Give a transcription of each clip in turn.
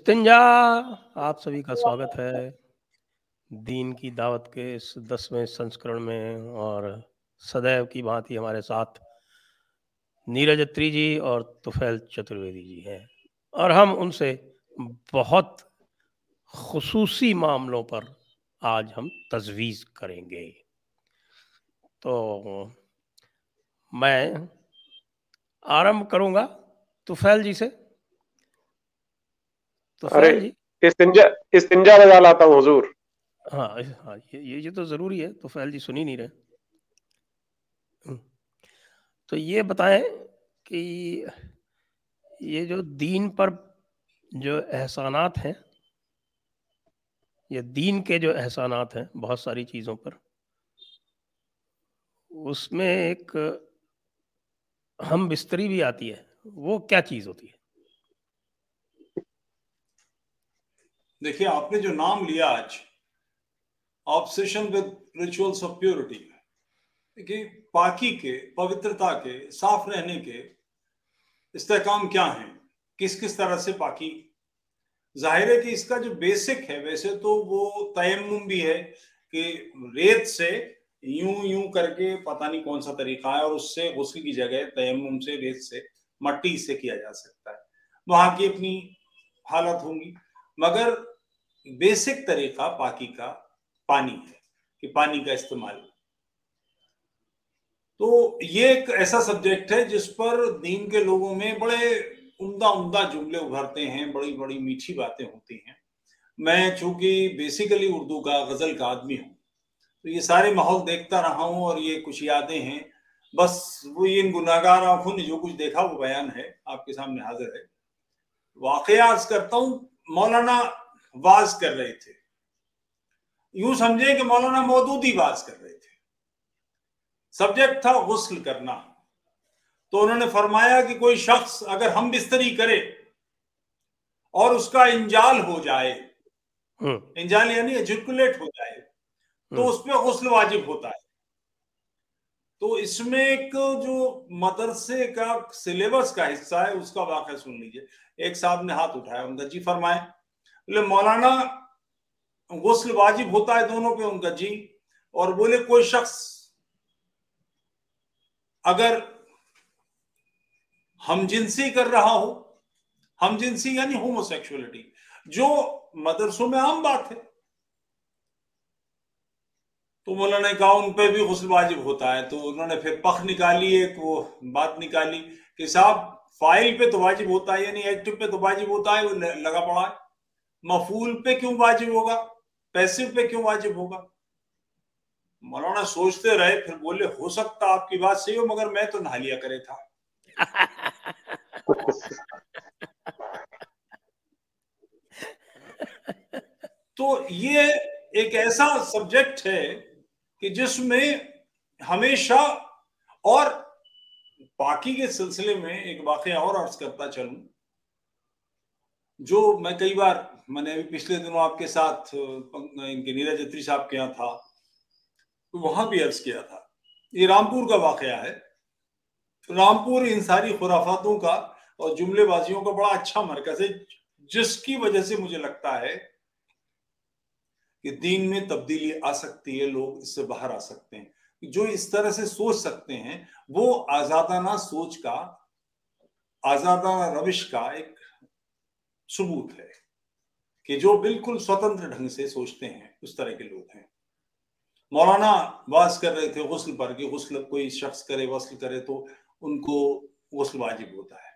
इस्तिंजा आप सभी का स्वागत है। दीन की दावत के इस दसवें संस्करण में और सदैव की भांति हमारे साथ नीरज अत्री जी और तुफैल चतुर्वेदी जी हैं। और हम उनसे बहुत खसूसी मामलों पर आज हम तजवीज़ करेंगे। तो मैं आरंभ करूँगा तुफैल जी से। तुफैल जी। इस्तिंजा इस्तिंजा लाता हूँ हुजूर। हाँ हाँ ये ये तो ज़रूरी है तुफैल जी सुन ही नहीं रहे। हम्म। तो ये बताएँ कि ये जो दीन पर जो एहसानात हैं ये दीन के जो एहसानात हैं बहुत सारी चीज़ों पर उसमें एक हम बिस्तरी भी आती है वो क्या चीज़ होती है? देखिए, आपने जो नाम लिया आज obsession with rituals of purity देखिए पाकी के, पवित्रता के, साफ़ रहने के इस्तेकाम क्या हैं? किस किस तरह से पाकी ज़ाहिर है कि इसका जो बेसिक है, वैसे तो वो तयम भी है कि रेत से यूँ यूँ करके पता नहीं कौन सा तरीका है और उससे गुस्ल की जगह तयम से, रेत से, मट्टी से किया जा सकता है। वहाँ की अपनी हालत होंगी। मगर बेसिक तरीका पाकी का पानी है, कि पानी का इस्तेमाल। तो ये एक ऐसा सब्जेक्ट है जिस पर दीन के लोगों में बड़े उम्दा उम्दा जुमले उभरते हैं, बड़ी बड़ी मीठी बातें होती हैं। मैं चूँकि बेसिकली उर्दू का, गज़ल का आदमी हूँ तो ये सारे माहौल देखता रहा हूँ और ये कुछ यादें हैं। बस वो इन गुनागार आँखों ने जो कुछ देखा वो बयान है, आपके सामने हाजिर है। वाकयाज करता हूँ, मौलाना वाज कर रहे थे। यूँ समझे कि मौलाना मौदूदी वाज कर रहे थे। सब्जेक्ट था गुस्ल करना। तो उन्होंने फरमाया कि कोई शख्स अगर हम बिस्तरी करे और उसका इंजाल हो जाए हम्म। इंजाल यानी एजुकुलेट हो जाए तो हम्म। उस पर गुस्ल वाजिब होता है। तो इसमें एक जो मदरसे का सिलेबस का हिस्सा है उसका वाक़ सुन लीजिए। एक साहब ने हाथ उठाया उनका जी फरमाए। मौलाना गुस्ल वाजिब होता है दोनों पे उनका, जी। और बोले, कोई शख्स अगर हम जिनसी कर रहा हो हम जिनसी यानी होमोसेक्सुअलिटी, जो मदरसों में आम बात है तो मौलाना ने कहा, उन पर भी गुस्ल वाजिब होता है। तो उन्होंने फिर पख निकाली, एक वो बात निकाली कि साहब, फ़ाइल पे तो वाजिब होता है, यानी एक्टिव पे तो वाजिब होता है, वो लगा पड़ा है। मफूल पे क्यों वाजिब होगा? पैसिव पे क्यों वाजिब होगा? मौलाना सोचते रहे फिर बोले हो सकता आपकी बात सही हो मगर मैं तो नहा लिया करे था। तो ये एक ऐसा सब्जेक्ट है कि जिसमें हमेशा और बाकी के सिलसिले में एक वाक्य और अर्ज़ करता चलूँ जो मैं कई बार मैंने अभी पिछले दिनों आपके साथ इनके नीरज अत्री साहब के यहाँ था तो वहाँ भी अर्ज़ किया था। ये रामपुर का वाकया है। रामपुर इन सारी खुराफातों का और जुमलेबाजियों का बड़ा अच्छा मरकज है, जिसकी वजह से मुझे लगता है कि दीन में तब्दीली आ सकती है, लोग इससे बाहर आ सकते हैं। जो इस तरह से सोच सकते हैं, वो आजादाना सोच का, आजादाना रविश का एक सबूत है। कि जो बिल्कुल स्वतंत्र ढंग से सोचते हैं, उस तरह के लोग हैं। मौलाना वास कर रहे थे गुस्ल पर कि गुस्ल कोई शख्स करे वसल करे तो उनको गुस्ल वाजिब होता है।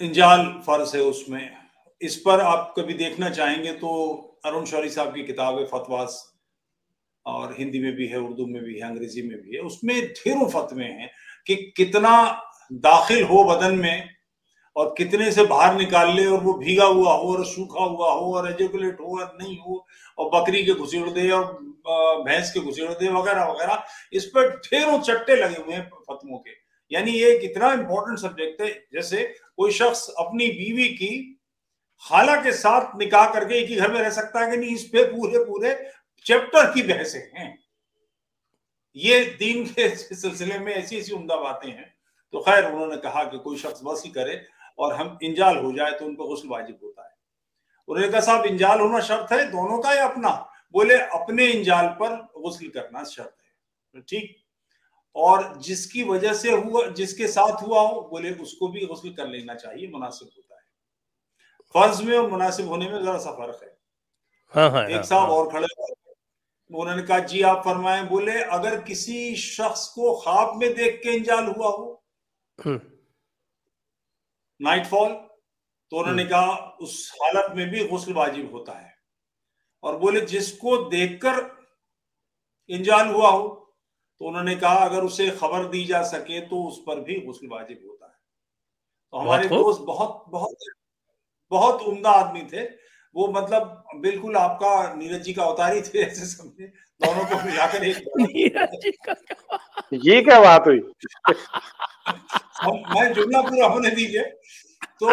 इंजाल फ़र्ज़ है उसमें। इस पर आप कभी देखना चाहेंगे तो अरुण शौरी साहब की किताब है फतवास, और हिंदी में भी है, उर्दू में भी है, अंग्रेज़ी में भी है। उसमें ढेरों फतवे हैं कि कितना दाखिल हो बदन में और कितने से बाहर निकाल ले और वो भीगा हुआ हो और सूखा हुआ हो और एजुकुलेट हो और नहीं हो और बकरी के घुसेड़ दे और भैंस के घुसेड़ दे वगैरह वगैरह, इस पर ढेरों चट्टे लगे हुए हैं फतवों के। यानी ये एक इतना इंपॉर्टेंट सब्जेक्ट है, जैसे कोई शख्स अपनी बीवी की खाला के साथ निकाह करके एक ही घर में रह सकता है कि नहीं, इस पे पूरे पूरे चैप्टर की बहसे हैं। ये दीन के सिलसिले में ऐसी ऐसी उमदा बातें हैं। तो खैर, उन्होंने कहा कि कोई शख्स बस ही करे और हम इंजाल हो जाए तो उन पर गुस्ल वाजिब होता है। उन्होंने कहा साहब इंजाल होना शर्त है दोनों का या अपना। बोले अपने इंजाल पर गुस्ल करना शर्त है। ठीक? और जिसकी वजह से हुआ जिसके साथ हुआ हो बोले उसको भी गुस्ल कर लेना चाहिए मुनासिब होता है। फ़र्ज़ में और मुनासिब होने में जरा सा फ़र्क है। हाँ, हाँ, एक हाँ, साहब हाँ, और खड़े उन्होंने कहा जी आप फरमाए। बोले अगर किसी शख्स को ख्वाब में देख के इंजाल हुआ हो नाइटफॉल। तो उन्होंने हम्म। कहा उस हालत में भी गुस्ल वाजिब होता है और बोले जिसको देखकर इंजाल हुआ हो तो उन्होंने कहा अगर उसे खबर दी जा सके तो उस पर भी गुस्ल वाजिब होता है तो हमारे दोस्त बहुत बहुत बहुत उम्दा आदमी थे वो मतलब बिल्कुल आपका नीरज जी का अवतारी थे ऐसे समझे दोनों को मिलाकर एक ये क्या बात हुई? मैं जुमला पूरा होने दीजिए। तो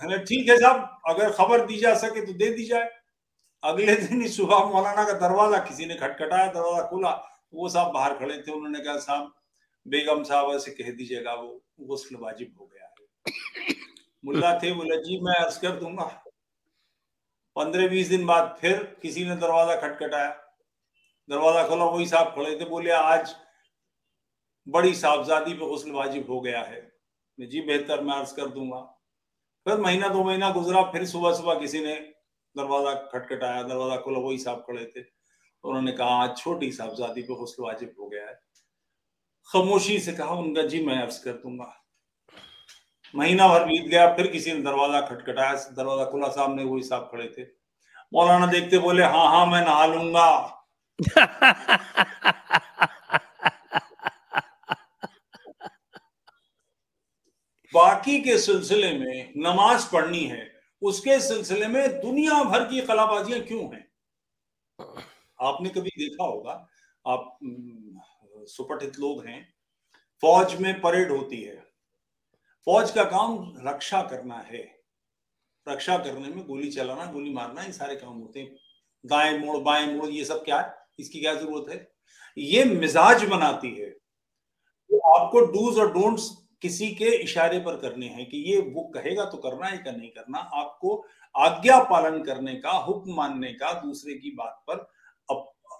ठीक है साहब अगर खबर दी जा सके तो दे दी जाए। अगले दिन ही सुबह मौलाना का दरवाज़ा किसी ने खटखटाया दरवाज़ा खुला वो साहब बाहर खड़े थे उन्होंने कहा साहब बेगम साहब ऐसे कह दीजिएगा वो गुस्ल वाजिब हो गया है। मुल्ला थे बोले जी मैं अर्ज़ कर दूँगा। पंद्रह बीस दिन बाद फिर किसी ने दरवाज़ा खटखटाया। दरवाज़ा खोला, वही साहब खड़े थे, बोले, आज बड़ी साहबजादी पे गुस्ल वाजिब हो गया है। मैं जी बेहतर, मैं अर्ज़ कर दूँगा। फिर महीना, दो महीना गुजरा, फिर सुबह सुबह किसी ने दरवाज़ा खटखटाया, दरवाज़ा खोला, वही साहब खड़े थे। उन्होंने कहा, आज छोटी साहबजादी पे गुस्ल वाजिब हो गया है। खामोशी से कहा, उनका जी, मैं अर्ज़ कर दूँगा। महीना भर बीत गया, फिर किसी ने दरवाज़ा खटखटाया, दरवाज़ा खुला, सामने वही साहब खड़े थे। मौलाना देखते बोले हाँ हाँ मैं नहा लूँगा। बाकी के सिलसिले में नमाज़ पढ़नी है, उसके सिलसिले में दुनिया भर की कलाबाजियाँ क्यों हैं? आपने कभी देखा होगा, आप सुपठित लोग हैं, फौज में परेड होती है, फौज का काम रक्षा करना है, रक्षा करने में गोली चलाना, गोली मारना ये सारे काम होते हैं, दाएँ मोड़, बाएँ मोड़, ये सब क्या है? इसकी क्या ज़रूरत है? ये मिजाज बनाती है। तो आपको डूज और डोंट्स किसी के इशारे पर करने हैं कि ये वो कहेगा तो करना है का नहीं करना। आपको आज्ञा पालन करने का, हुक्म मानने का, दूसरे की बात पर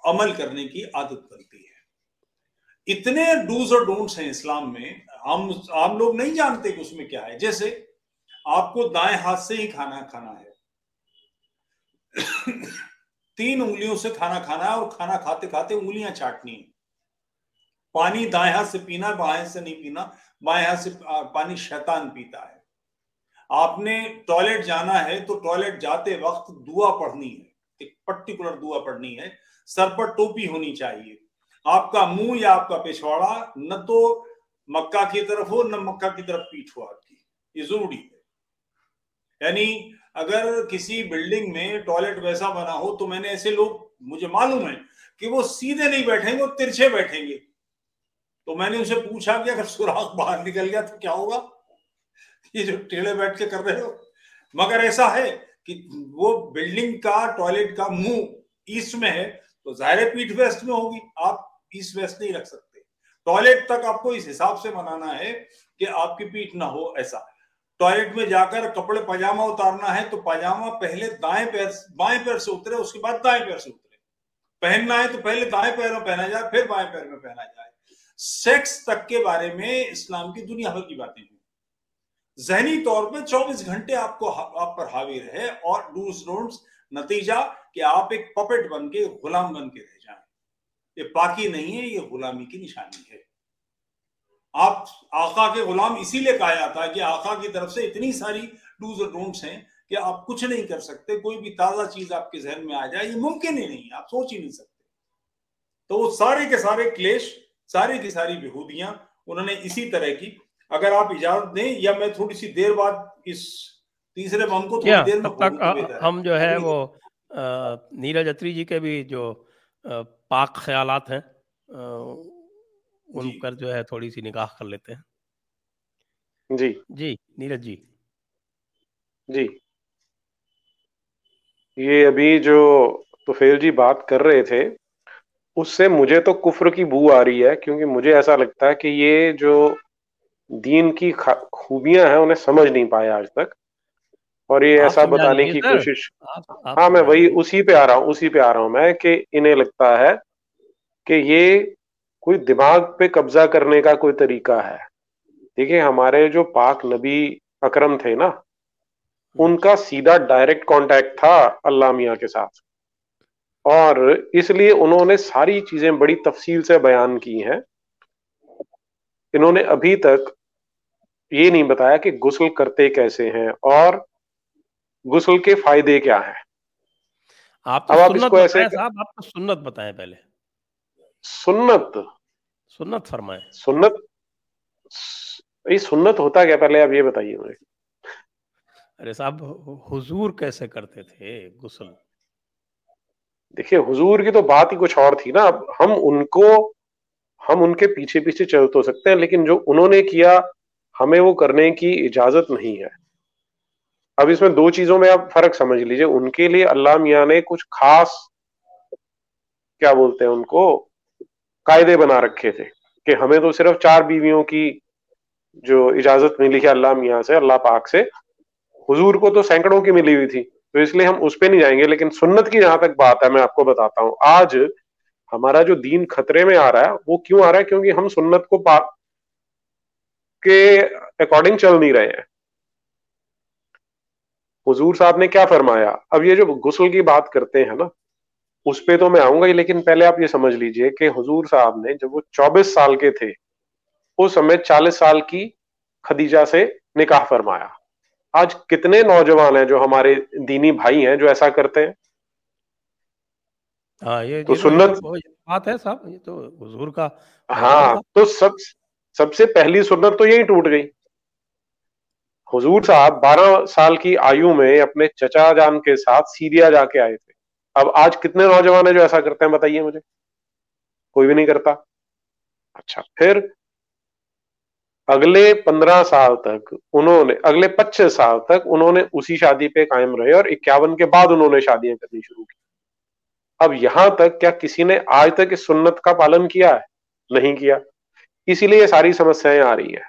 अमल करने की आदत बनती है। इतने डूज और डोंट्स हैं इस्लाम में, हम हम लोग नहीं जानते कि उसमें क्या है। जैसे आपको दाएँ हाथ से ही खाना खाना है। तीन उंगलियों से खाना खाना है और खाना खाते खाते उंगलियाँ चाटनी। है पानी दाएँ हाथ से पीना, बाएँ से नहीं पीना, बाएँ हाथ से पानी शैतान पीता है। आपने टॉयलेट जाना है तो टॉयलेट जाते वक्त दुआ पढ़नी है, एक पर्टिकुलर दुआ पढ़नी है। सर पर टोपी होनी चाहिए। आपका मुँह या आपका पिछवाड़ा न तो मक्का की तरफ़ हो, न मक्का की तरफ़ पीठ हो आपकी। ये ज़रूरी है। यानी अगर किसी बिल्डिंग में टॉयलेट वैसा बना हो तो मैंने ऐसे लोग, मुझे मालूम है कि वो सीधे नहीं बैठेंगे, वो तिरछे बैठेंगे। तो मैंने उनसे पूछा कि अगर सुराख बाहर निकल गया तो क्या होगा? ये जो टेढ़े बैठ के कर रहे हो। मगर ऐसा है कि वो बिल्डिंग का, टॉयलेट का मुँह ईस्ट में है तो ज़ाहिर पीठ वेस्ट में होगी। आप ईस्ट वेस्ट नहीं रख सकते। टॉयलेट तक आपको इस हिसाब से बनाना है कि आपकी पीठ ना हो ऐसा। टॉयलेट में जाकर कपड़े पजामा उतारना है तो पजामा पहले दाएँ पैर बाएँ पैर से उतरे, उसके बाद दाएँ पैर से उतरे। पहनना है तो पहले दाएँ पैर में पहना जाए, फिर बाएँ पैर में पहना जाए। सेक्स तक के बारे में इस्लाम की दुनिया भर की बातें हैं। जहनी तौर पर 24 घंटे आपको आप पर हावी रहे और डूस डोंट्स नतीजा कि आप एक पपेट बन के, गुलाम बन के रह जाए। ये पाकि नहीं है, ये गुलामी की निशानी है। आप आका के गुलाम इसीलिए कहा जाता है कि आका की तरफ़ से इतनी सारी डूज और डोंट्स हैं कि आप कुछ नहीं कर सकते कोई भी ताज़ा चीज़ आपके जहन में आ जाए ये मुमकिन ही नहीं आप सोच ही नहीं सकते। तो वो सारे के सारे क्लेश सारी की सारी बेहूदियाँ उन्होंने इसी तरह की। अगर आप इजाज़त दें या मैं थोड़ी सी देर बाद इस तीसरे बम को थोड़ी देर तब तक हम जो है। वो नीरज अत्री जी के भी जो पाक ख्यालात हैं उन पर जो है थोड़ी सी निगाह कर लेते हैं। जी। जी नीरज जी। जी। ये अभी जो तुफेल जी बात कर रहे थे उससे मुझे तो कुफ्र की बू आ रही है क्योंकि मुझे ऐसा लगता है कि ये जो दीन की खूबियाँ हैं उन्हें समझ नहीं पाए आज तक। और ये ऐसा बताने की कोशिश हाँ मैं वही उसी पे आ रहा हूँ उसी पे आ रहा हूँ मैं कि इन्हें लगता है कि ये कोई दिमाग पे कब्जा करने का कोई तरीका है। देखिए हमारे जो पाक नबी अकरम थे ना उनका सीधा डायरेक्ट कांटेक्ट था अल्लाह मियाँ के साथ। और इसलिए उन्होंने सारी चीज़ें बड़ी तफसील से बयान की हैं। इन्होंने अभी तक ये नहीं बताया कि गुसल करते कैसे हैं और गुसल के फ़ायदे क्या हैं। आप तो अब आप इसको ऐसे आप तो सुन्नत बताएँ पहले। सुन्नत। सुन्नत फरमाए। सुन्नत? ये सुन्नत होता क्या? पहले आप ये बताइए मुझे। अरे साहब हुजूर कैसे करते थे? गुस्ल। देखिए हुजूर की तो बात ही कुछ और थी ना। अब हम उनको हम उनके पीछे पीछे चल तो सकते हैं लेकिन जो उन्होंने किया हमें वो करने की इजाज़त नहीं है। अब इसमें दो चीज़ों में आप फ़र्क समझ लीजिए। उनके लिए अल्लाह मियाँ ने कुछ खास क्या बोलते हैं उनको? कायदे बना रखे थे कि हमें तो सिर्फ़ चार बीवियों की जो इजाज़त मिली है अल्लाह मियाँ से, अल्लाह पाक से, हुजूर को तो सैकड़ों की मिली हुई थी तो इसलिए हम उस पर नहीं जाएँगे, लेकिन सुन्नत की जहाँ तक बात है, मैं आपको बताता हूँ। आज हमारा जो दीन खतरे में आ रहा है, वो क्यों आ रहा है? क्योंकि हम सुन्नत को पा के अकॉर्डिंग चल नहीं रहे हैं। हुजूर साहब ने क्या फरमाया? अब ये जो गुसल की बात करते हैं ना उस पे तो मैं आऊँगा ही लेकिन पहले आप ये समझ लीजिए कि हुजूर साहब ने जब वो 24 साल के थे उस समय 40 साल की खदीजा से निकाह फरमाया। आज कितने नौजवान हैं जो हमारे दीनी भाई हैं जो ऐसा करते हैं? हाँ ये तो, तो सुन्नत बात है साहब ये तो हुजूर का हाँ तो सब सबसे पहली सुन्नत तो यही टूट गई। हुजूर साहब 12 साल की आयु में अपने चचा जान के साथ सीरिया जाके आए थे। अब आज कितने नौजवान है जो ऐसा करते हैं, बताइए मुझे। कोई भी नहीं करता। अच्छा फिर अगले पंद्रह साल तक उन्होंने, अगले पच्चीस साल तक उन्होंने उसी शादी पे कायम रहे और इक्यावन के बाद उन्होंने शादियाँ करनी शुरू की। अब यहाँ तक क्या किसी ने आज तक इस सुन्नत का पालन किया है? नहीं किया। इसीलिए ये सारी समस्याएँ आ रही है।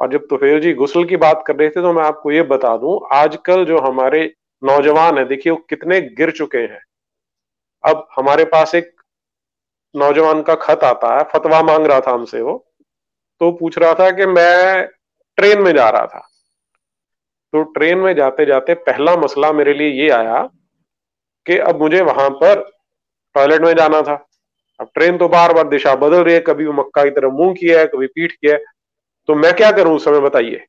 और जब तुफेल जी गुसल की बात कर रहे थे तो मैं आपको ये बता दूँ, आजकल जो हमारे नौजवान है, देखिए वो कितने गिर चुके हैं। अब हमारे पास एक नौजवान का खत आता है, फतवा मांग रहा था हमसे वो तो पूछ रहा था कि मैं ट्रेन में जा रहा था। तो ट्रेन में जाते जाते पहला मसला मेरे लिए ये आया कि अब मुझे वहाँ पर टॉयलेट में जाना था। अब ट्रेन तो बार बार दिशा बदल रही है, कभी वो मक्का की तरफ़ मुँह किया है, कभी पीठ किया है। तो मैं क्या करूँ उस समय बताइए?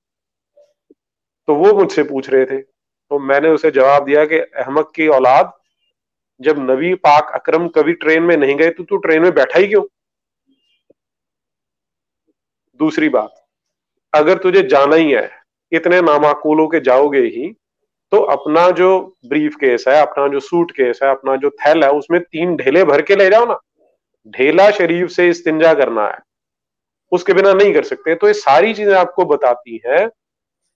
तो वो मुझसे पूछ रहे थे। तो मैंने उसे जवाब दिया कि अहमद की औलाद जब नबी पाक अकरम कभी ट्रेन में नहीं गए तो तू ट्रेन में बैठा ही क्यों? दूसरी बात, अगर तुझे जाना ही है, इतने नामाकूलों के जाओगे ही तो अपना जो ब्रीफ केस है, अपना जो सूट केस है, अपना जो थैल है, उसमें तीन ढेले भर के ले जाओ ना। ढेला शरीफ से इस्तिंजा करना है, उसके बिना नहीं कर सकते। तो ये सारी चीज़ें आपको बताती है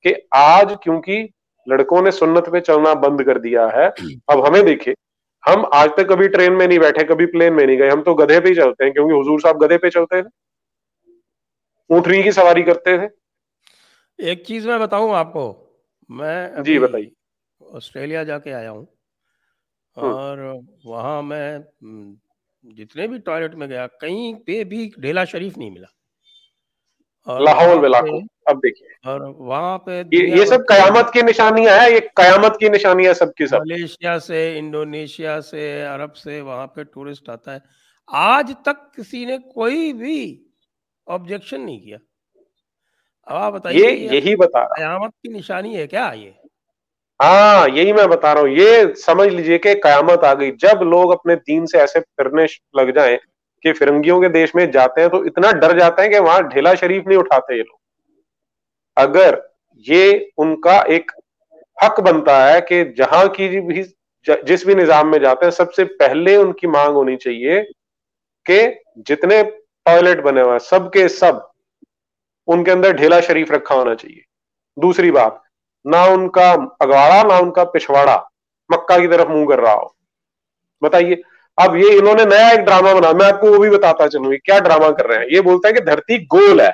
कि आज क्योंकि लड़कों ने सुन्नत पे चलना बंद कर दिया है, अब हमें देखिए हम आज तक कभी ट्रेन में नहीं बैठे कभी प्लेन में नहीं गए। हम तो गधे पे ही चलते हैं क्योंकि हुजूर साहब गधे पे चलते थे ऊँटनी की सवारी करते थे एक चीज़ मैं बताऊँ आपको? मैं जी बताइए। ऑस्ट्रेलिया जाके आया हूँ। हम्म। और वहाँ मैं जितने भी टॉयलेट में गया कहीं पे भी ढेला शरीफ नहीं मिला। लाहौल में। लाखों अब देखिए। और वहाँ पे ये, ये सब कयामत की निशानियाँ है ये कयामत की निशानियाँ सबकी सब। मलेशिया से इंडोनेशिया से अरब से वहाँ पे टूरिस्ट आता है। आज तक किसी ने कोई भी ऑब्जेक्शन नहीं किया। अब आप बताइए ये यही बता कयामत की निशानी है क्या ये? हाँ यही मैं बता रहा हूँ। ये समझ लीजिए कि कयामत आ गई। जब लोग अपने दीन से ऐसे फिरने लग जाएँ कि फिरंगियों के देश में जाते हैं तो इतना डर जाते हैं कि वहाँ ढेला शरीफ नहीं उठाते ये लोग। अगर ये उनका एक हक बनता है कि जहाँ की भी जिस भी निज़ाम में जाते हैं, सबसे पहले उनकी मांग होनी चाहिए कि जितने टॉयलेट बने हुए हैं, सबके सब उनके अंदर ढेला शरीफ रखा होना चाहिए। दूसरी बात, ना उनका अगवाड़ा, ना उनका पिछवाड़ा मक्का की तरफ़ मुँह कर रहा हो। बताइए अब ये इन्होंने नया एक ड्रामा बना मैं आपको वो भी बताता चलूँगी क्या ड्रामा कर रहे हैं? ये बोलता है कि धरती गोल है।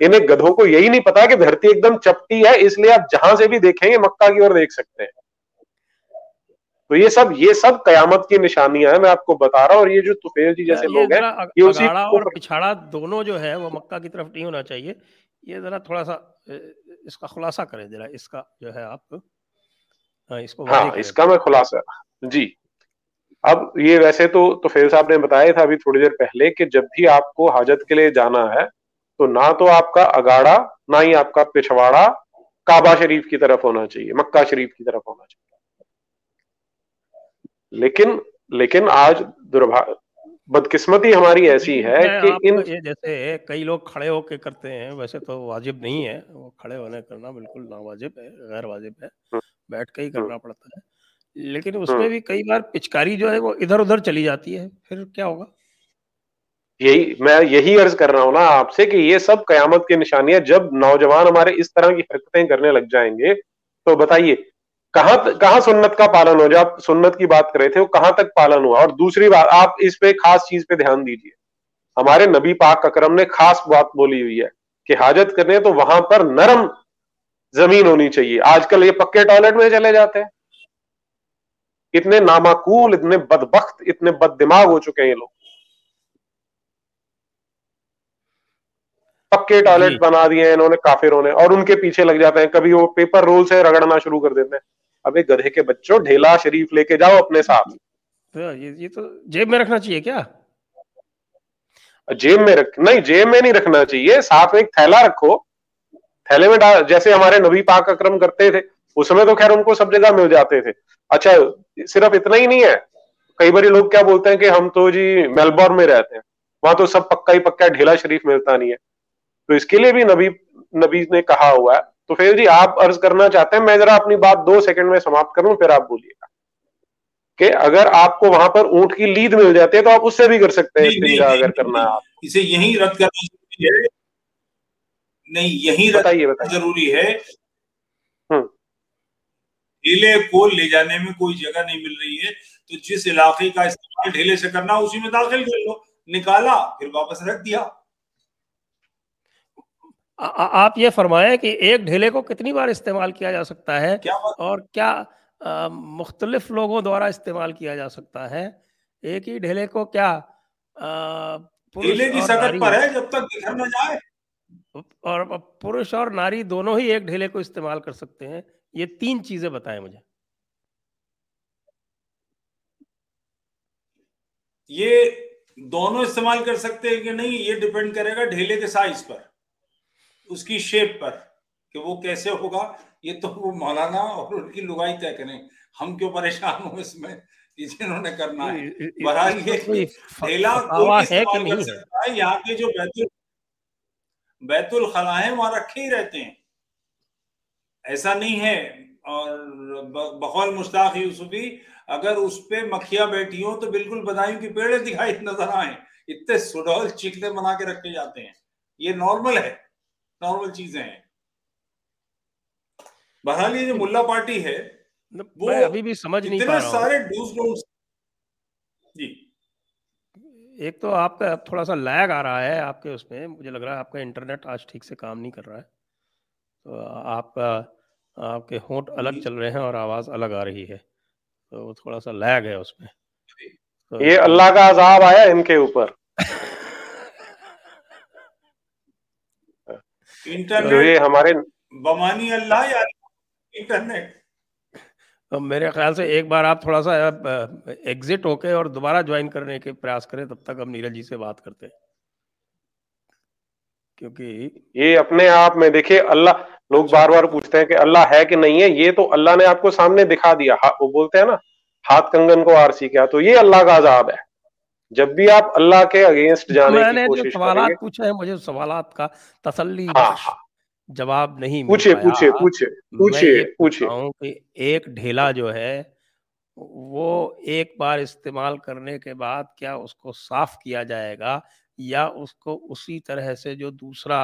इन्हें गधों को यही नहीं पता कि धरती एकदम चपटी है इसलिए आप जहाँ से भी देखेंगे मक्का की ओर देख सकते हैं। तो ये सब ये सब कयामत की निशानियाँ है मैं आपको बता रहा हूँ और ये जो तुफेल जी जैसे लोग हैं ये उसी और पिछाड़ा दोनों जो है वो मक्का की तरफ़ नहीं होना चाहिए। ये जरा थोड़ा सा इसका खुलासा करें जरा इसका जो है आप इसको हाँ इसका मैं खुलासा जी। अब ये वैसे तो तो फेल साहब ने बताया था अभी थोड़ी देर पहले कि जब भी आपको हाजत के लिए जाना है तो ना तो आपका अगाड़ा ना ही आपका पिछवाड़ा काबा शरीफ की तरफ़ होना चाहिए मक्का शरीफ की तरफ़ होना चाहिए लेकिन लेकिन आज दुर्भाग्य बदकिस्मती हमारी ऐसी है कि इन ये जैसे कई लोग खड़े होके करते हैं वैसे तो वाजिब नहीं है वो खड़े होने करना बिल्कुल ना वाजिब है गैर वाजिब है हम्म। बैठ के ही करना हम्म। पड़ता है लेकिन उसमें हम्म। भी कई बार पिचकारी जो है वो इधर उधर चली जाती है फिर क्या होगा? यही मैं यही अर्ज़ कर रहा हूँ ना आपसे कि ये सब कयामत की निशानियाँ जब नौजवान हमारे इस तरह की हरकतें करने लग जाएँगे तो बताइए कहाँ कहाँ सुन्नत का पालन हो? जो आप सुन्नत की बात कर रहे थे वो कहाँ तक पालन हुआ? और दूसरी बात आप इस पे खास चीज़ पे ध्यान दीजिए। हमारे नबी पाक अकरम ने खास बात बोली हुई है कि हाजत करने तो वहाँ पर नरम ज़मीन होनी चाहिए। आजकल ये पक्के टॉयलेट में चले जाते हैं। इतने नामाकूल इतने बदबख्त इतने बददिमाग हो चुके हैं ये लोग। पक्के टॉयलेट बना दिए हैं इन्होंने काफिरों ने और उनके पीछे लग जाते हैं। कभी वो पेपर रोल से रगड़ना शुरू कर देते हैं। अबे गधे के बच्चों ढेला शरीफ लेके जाओ अपने साथ। तो ये ये तो जेब में रखना चाहिए क्या? जेब में रख नहीं जेब में नहीं रखना चाहिए। साथ में एक थैला रखो। थैले में डाल जैसे हमारे नबी पाक अक्रम करते थे। उसमें तो खैर उनको सब जगह मिल जाते थे। अच्छा सिर्फ़ इतना ही नहीं है। कई बार लोग क्या बोलते हैं कि हम तो जी मेलबोर्न में रहते हैं। वहाँ तो सब पक्का ही पक्का ढेला शरीफ मिलता नहीं है। तो इसके लिए भी नबी नबी ने कहा हुआ है। तो फिर जी आप अर्ज़ करना चाहते हैं मैं जरा अपनी बात दो सेकंड में समाप्त करूँ फिर आप बोलिएगा। कि अगर आपको वहाँ पर ऊँट की लीद मिल जाती है तो आप उससे भी कर सकते हैं अगर करना है आप इसे यही रद्द करना ज़रूरी है। नहीं यही बताइए बताइए। ज़रूरी है ढीले। को ले जाने में कोई जगह नहीं मिल रही है। तो जिस इलाके का इस्तेमाल ढीले से करना उसी में दाखिल कर लो। निकाला फिर वापस रख दिया। आ, आप ये फरमाएँ कि एक ढेले को कितनी बार इस्तेमाल किया जा सकता है क्या और क्या मुख्तलिफ़ लोगों द्वारा इस्तेमाल किया जा सकता है? एक ही ढेले को क्या ढेले की सकत पर है जब तक घर न जाए। और पुरुष और नारी दोनों ही एक ढेले को इस्तेमाल कर सकते हैं। ये तीन चीज़ें बताएँ मुझे। ये दोनों इस्तेमाल कर सकते हैं कि नहीं ये डिपेंड करेगा ढेले के साइज़ पर उसकी शेप पर कि वो कैसे होगा ये तो वो मौलाना और उनकी लुगाई तय करें। हम क्यों परेशान हो इसमें? जिन्होंने करना है। बहरहाल ये ढेला इस्तेमाल कर सकता है। यहाँ के जो बैतुल बैतुल खला है वहाँ रखे ही रहते हैं। ऐसा नहीं है। और बकौल मुश्ताक यूसुफी अगर उस पर मक्खियाँ बैठी हो तो बिल्कुल बदायूं की पेड़े दिखाई नज़र आए। इतने सुडौल चिकने बना के रखे जाते हैं। ये नॉर्मल है। नॉर्मल चीज़ें हैं। बहरहाल ये जो मुल्ला पार्टी है वो अभी भी समझ नहीं पा रहा सारे डूज डोंट्स जी। एक तो आपका थोड़ा सा लैग आ रहा है आपके उसमें। मुझे लग रहा है आपका इंटरनेट आज ठीक से काम नहीं कर रहा है। तो आपका आपके होंठ अलग चल रहे हैं और आवाज़ अलग आ रही है तो वो थोड़ा सा लैग है उसमें। तो ये अल्लाह का अजाब आया इनके ऊपर। इंटरनेट तो ये हमारे बमानी अल्लाह या इंटरनेट? तो मेरे ख्याल से एक बार आप थोड़ा सा एग्जिट होके और दोबारा ज्वाइन करने के प्रयास करें तब तक हम नीरज जी से बात करते हैं। क्योंकि ये अपने आप में देखिए अल्लाह लोग बार बार पूछते हैं कि अल्लाह है कि नहीं है? ये तो अल्लाह ने आपको सामने दिखा दिया। वो बोलते हैं ना हाथ कंगन को आरसी क्या तो ये अल्लाह का आज़ाद है। जब भी आप अल्लाह के अगेंस्ट जाने मैंने की कोशिश जो सवाल पूछे हैं मुझे सवाल का तसल्ली हाँ, हाँ, जवाब नहीं पूछे पूछे पूछे पूछे पूछे एक ढेला जो है वो एक बार इस्तेमाल करने के बाद क्या उसको साफ़ किया जाएगा या उसको उसी तरह से जो दूसरा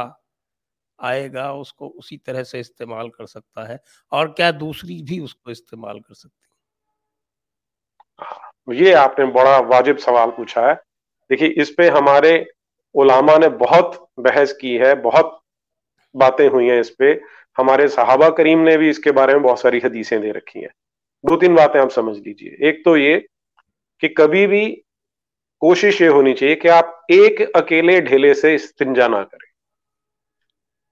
आएगा, उसको उसी तरह से इस्तेमाल कर सकता है और क्या दूसरी भी उसको इस्तेमाल कर सकती है? ये आपने बड़ा वाजिब सवाल पूछा है। देखिए, इस पे हमारे उलामा ने बहुत बहस की है, बहुत बातें हुई हैं इस पे। हमारे सहाबा करीम ने भी इसके बारे में बहुत सारी हदीसें दे रखी हैं। दो तीन बातें आप समझ लीजिए। एक तो ये कि कभी भी कोशिश ये होनी चाहिए कि आप एक अकेले ढेले से इस्तिंजा ना करें।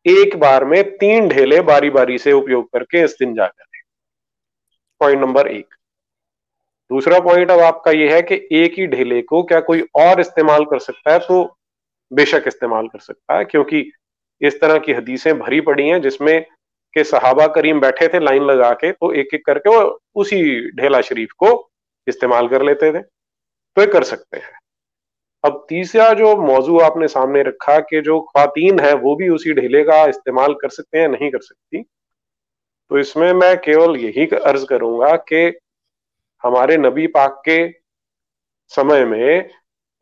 एक बार में तीन ढेले बारी बारी से उपयोग करके इस्तिंजा करें पॉइंट नंबर एक। दूसरा पॉइंट अब आपका यह है कि एक ही ढेले को क्या कोई और इस्तेमाल कर सकता है? तो बेशक इस्तेमाल कर सकता है, क्योंकि इस तरह की हदीसें भरी पड़ी हैं जिसमें के सहाबा करीम बैठे थे लाइन लगा के तो एक एक करके वो उसी ढेला शरीफ को इस्तेमाल कर लेते थे। तो ये कर सकते हैं। अब तीसरा जो मौजू आपने सामने रखा कि जो खातन है, वो भी उसी ढेले का इस्तेमाल कर सकते हैं, नहीं कर सकती। तो इसमें मैं केवल यही अर्ज़ करूँगा कि हमारे नबी पाक के समय में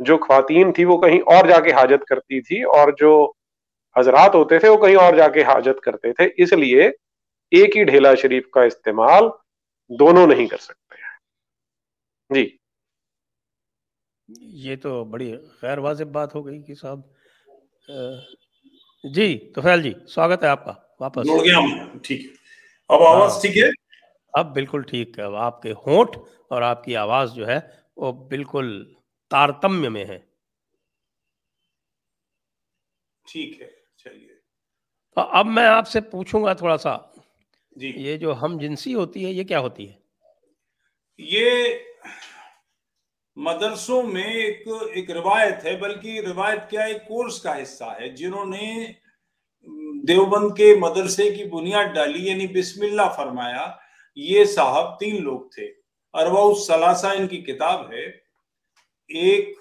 जो खातन थी, वो कहीं और जाके हाजत करती थी और जो हजरात होते थे, वो कहीं और जाके हाजत करते थे। इसलिए एक ही ढेला शरीफ का इस्तेमाल दोनों नहीं कर सकते। जी। ये तो बड़ी गैर वाजिब बात हो गई कि साहब जी तो फैल जी स्वागत है आपका वापस। ठीक अब आवाज़ हाँ। ठीक है? अब बिल्कुल ठीक है अब आपके होंठ और आपकी आवाज़ जो है वो बिल्कुल तारतम्य में है। ठीक है चलिए। तो अब मैं आपसे पूछूँगा थोड़ा सा जी। ये जो हम जिनसी होती है ये क्या होती है? ये मदरसों में एक एक रिवायत है, बल्कि रिवायत क्या एक कोर्स का हिस्सा है, जिन्होंने देवबंद के मदरसे की बुनियाद डाली, यानी बिस्मिल्ला फरमाया, ये साहब तीन लोग थे। अरवा सलासा इनकी किताब है, एक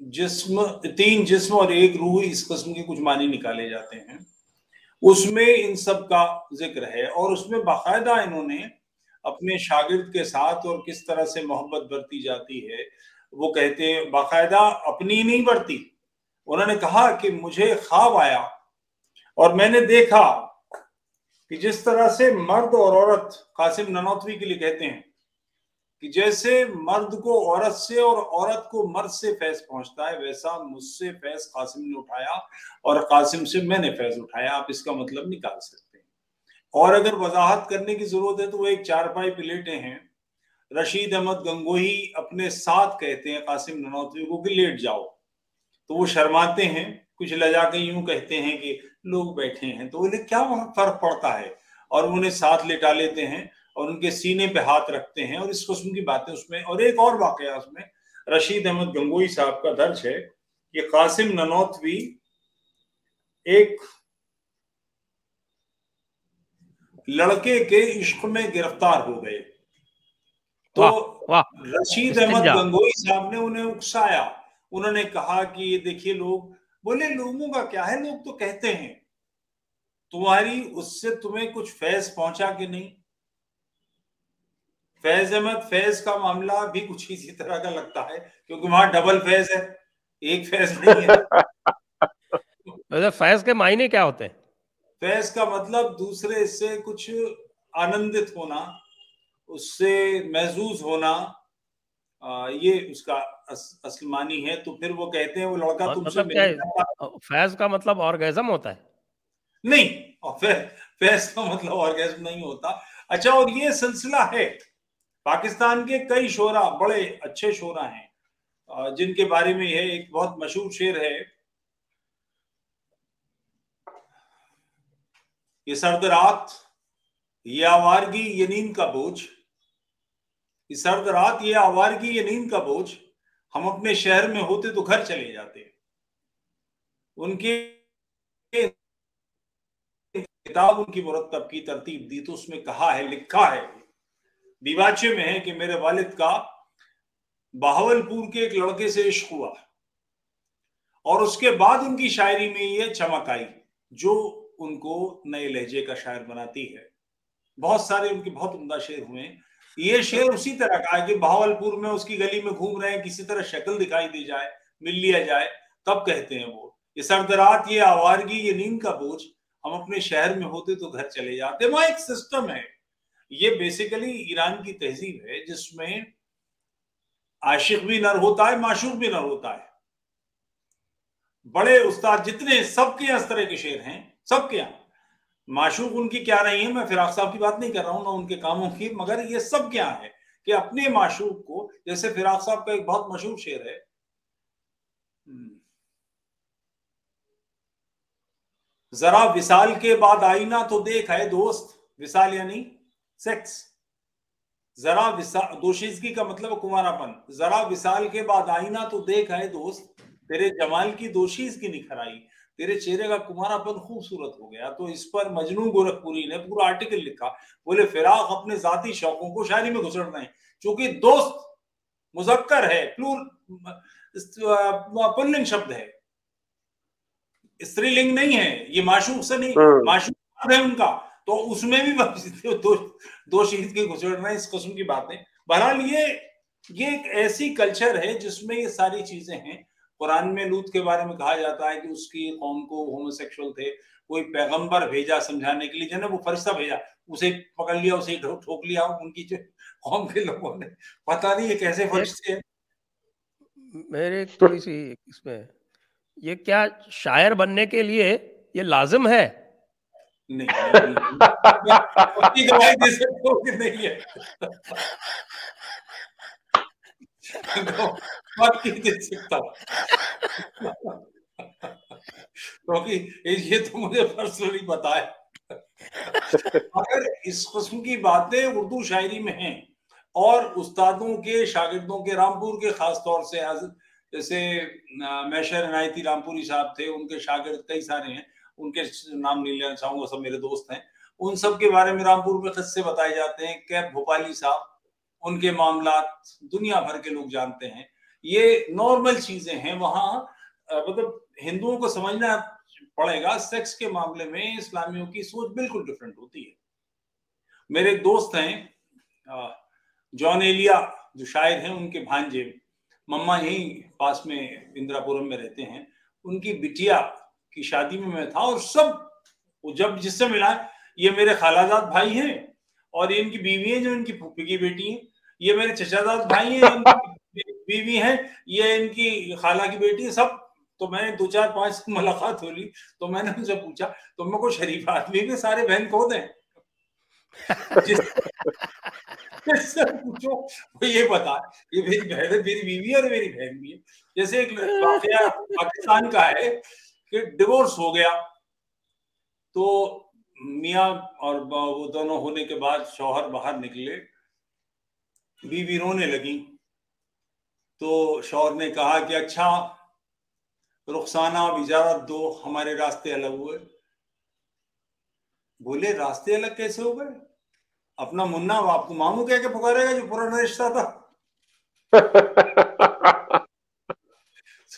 जिस्म, तीन जिस्म और एक रूह इस कस्म के कुछ मानी निकाले जाते हैं। उसमें इन सब का ज़िक्र है, और उसमें बाकायदा इन्होंने अपने शागिर्द के साथ और किस तरह से मोहब्बत बरती जाती है, वो कहते हैं, बाकायदा अपनी नहीं बरती उन्होंने कहा कि मुझे ख्वाब आया और मैंने देखा कि जिस तरह से मर्द और औरत, कासिम ननौतवी के लिए कहते हैं, कि जैसे मर्द को औरत से और औरत को मर्द से फैज पहुँचता है, वैसा मुझसे फैज कासिम ने उठाया और कासिम से मैंने फैज उठाया। आप इसका मतलब निकाल सकते और अगर वजाहत करने की ज़रूरत है तो वो एक चारपाई प्लेटें हैं। रशीद अहमद गंगोही अपने साथ कहते हैं, कासिम ननौतवी को कि लेट जाओ। तो वो शर्माते हैं, कुछ लजा के यूँ कहते हैं कि लोग बैठे हैं तो उन्हें क्या वहाँ फ़र्क पड़ता है? और उन्हें साथ लेटा लेते हैं और उनके सीने पे हाथ रखते हैं और इस किस्म की बातें उसमें, और एक और वाकया उसमें, रशीद अहमद गंगोई साहब का दर्ज है कि कासिम ननौतवी एक लड़के के इश्क में गिरफ़्तार हो गए। तो रशीद अहमद गंगोई साहब ने उन्हें उकसाया। उन्होंने कहा कि ये देखिए लोग बोले लोगों का क्या है? लोग तो कहते हैं। तुम्हारी उससे तुम्हें कुछ फैज पहुँचा कि नहीं? फैज अहमद फैज का मामला भी कुछ इसी तरह का लगता है क्योंकि वहाँ डबल फैज है एक फैज नहीं है। फैज के मायने क्या होते हैं? फैज का मतलब दूसरे से कुछ आनंदित होना उससे महजूज होना आ, ये उसका अस, असल मानी है। तो फिर वो कहते हैं वो लड़का हाँ, तुमसे मतलब फैज का मतलब ऑर्गेजम होता है। नहीं और फैज का मतलब ऑर्गेजम नहीं होता। अच्छा और ये सिलसिला है। पाकिस्तान के कई शोरा बड़े अच्छे शोरा हैं जिनके बारे में यह एक बहुत मशहूर शेर है। ये सर्द रात, ये आवारगी, ये नींद का बोझ। ये सर्द रात, ये आवारगी, ये नींद का बोझ। हम अपने शहर में होते तो घर चले जाते। उनके किताब, उनकी मुरतब की तरतीब दी तो उसमें कहा है, लिखा है। दिवाचे में है कि मेरे वालिद का बहावलपुर के एक लड़के से इश्क हुआ। और उसके बाद उनकी शायरी में यह चमक आई, जो उनको नए लहजे का शायर बनाती है। बहुत सारे उनके बहुत उमदा शेर हुए ये शेर उसी तरह का है कि बहावलपुर में उसकी गली में घूम रहे हैं, किसी तरह शक्ल दिखाई दी जाए, मिल लिया जाए, तब कहते हैं वो, ये सरदरात, ये आवारगी, ये नींद का बोझ, हम अपने शहर में होते तो घर चले जाते। वहाँ एक सिस्टम है। ये बेसिकली ईरान की तहजीब है, जिसमें आशिक भी नर होता है, माशूक भी नर होता है। बड़े उस्ताद जितने, सबके इस तरह के शेर हैं। सबके यहाँ माशूक उनकी क्या रही है? मैं फिराक साहब की बात नहीं कर रहा हूँ ना उनके कामों की मगर ये सब क्या है कि अपने माशूक को जैसे फिराक साहब का एक बहुत मशहूर शेर है। हम्म, जरा विसाल के बाद आई ना तो देख है दोस्त? विसाल यानी? सेक्स जरा विसाल दोशीजगी का मतलब कुमारापन जरा विसाल के बाद आई ना तो देख है दोस्त? तेरे जमाल की दोशीजगी निखर आई। तेरे चेहरे का कुमारापन खूबसूरत हो गया तो इस पर मजनू गोरखपुरी ने पूरा आर्टिकल लिखा बोले फिराक अपने जाती शौकों को शायरी में घुसड़ रहे हैं क्योंकि दोस्त मुजक्कर है प्लूर पुल्लिंग शब्द है स्त्रीलिंग नहीं है ये माशूक से नहीं हाँ। माशूक है उनका तो उसमें भी दो दो शहीद के गुजरना इस कस्म की बातें बहरहाल ये ये एक ऐसी कल्चर है जिसमें ये सारी चीज़ें हैं कुरान में लूत के बारे में कहा जाता है कि उसकी कौम को होमोसेक्सुअल थे कोई पैगंबर भेजा समझाने के लिए जो वो फरिश्ता भेजा उसे पकड़ लिया उसे ठोक लिया उनकी जो कौम के लोगों ने। पता नहीं ये कैसे फरिश्ते हैं। मेरे थोड़ी सी इसमें ये क्या शायर बनने के लिए ये लाजिम है? नहीं, दवाई दे सकते कि नहीं है। सकता क्योंकि ये तो मुझे पर्सनली है अगर इस किस्म की बातें उर्दू शायरी में हैं और उस्तादों के, शागिर्दों के, रामपुर के खास तौर से जैसे मैशर इनायती रामपुरी साहब थे, उनके शागिर्द कई सारे हैं, उनके नाम नहीं लेना चाहूँगा, सब मेरे दोस्त हैं। उन सब के बारे में रामपुर में किस्से बताए जाते हैं। कैब भोपाली साहब उनके मामला दुनिया भर के लोग जानते हैं। ये नॉर्मल चीज़ें हैं। वहाँ मतलब हिंदुओं को समझना पड़ेगा सेक्स के मामले में इस्लामियों की सोच बिल्कुल डिफरेंट होती है। मेरे दोस्त हैं जॉन एलिया, जो शायर हैं, उनके भांजे, मम्मा यही पास में इंदिरापुरम में रहते हैं। उनकी बिटिया की शादी में मैं था और सब, वो जब जिससे मिला, ये मेरे खालाजाद भाई हैं और ये इनकी बीवी है, जो इनकी फूफी की बेटी है। ये मेरे चचाजाद भाई हैं बीवी है, ये इनकी खाला की बेटी है, सब। तो मैंने दो चार पाँच मुलाकात हो ली तो मैंने उनसे पूछा तो मैं को शरीफ आदमी के सारे बहन को दें? पूछो, वो ये बता ये मेरी बहन है मेरी बीवी और मेरी बहन भी है। जैसे एक वाकया पाकिस्तान का है कि डिवोर्स हो गया तो मियाँ और वो दोनों होने के बाद शौहर बाहर निकले बीवी रोने लगी। तो शौर ने कहा कि अच्छा रुखसाना अब इजाज़त दो हमारे रास्ते अलग हुए। बोले रास्ते अलग कैसे हो गए? अपना मुन्ना आपको मामू कह के पुकारेगा जो पुराना रिश्ता था।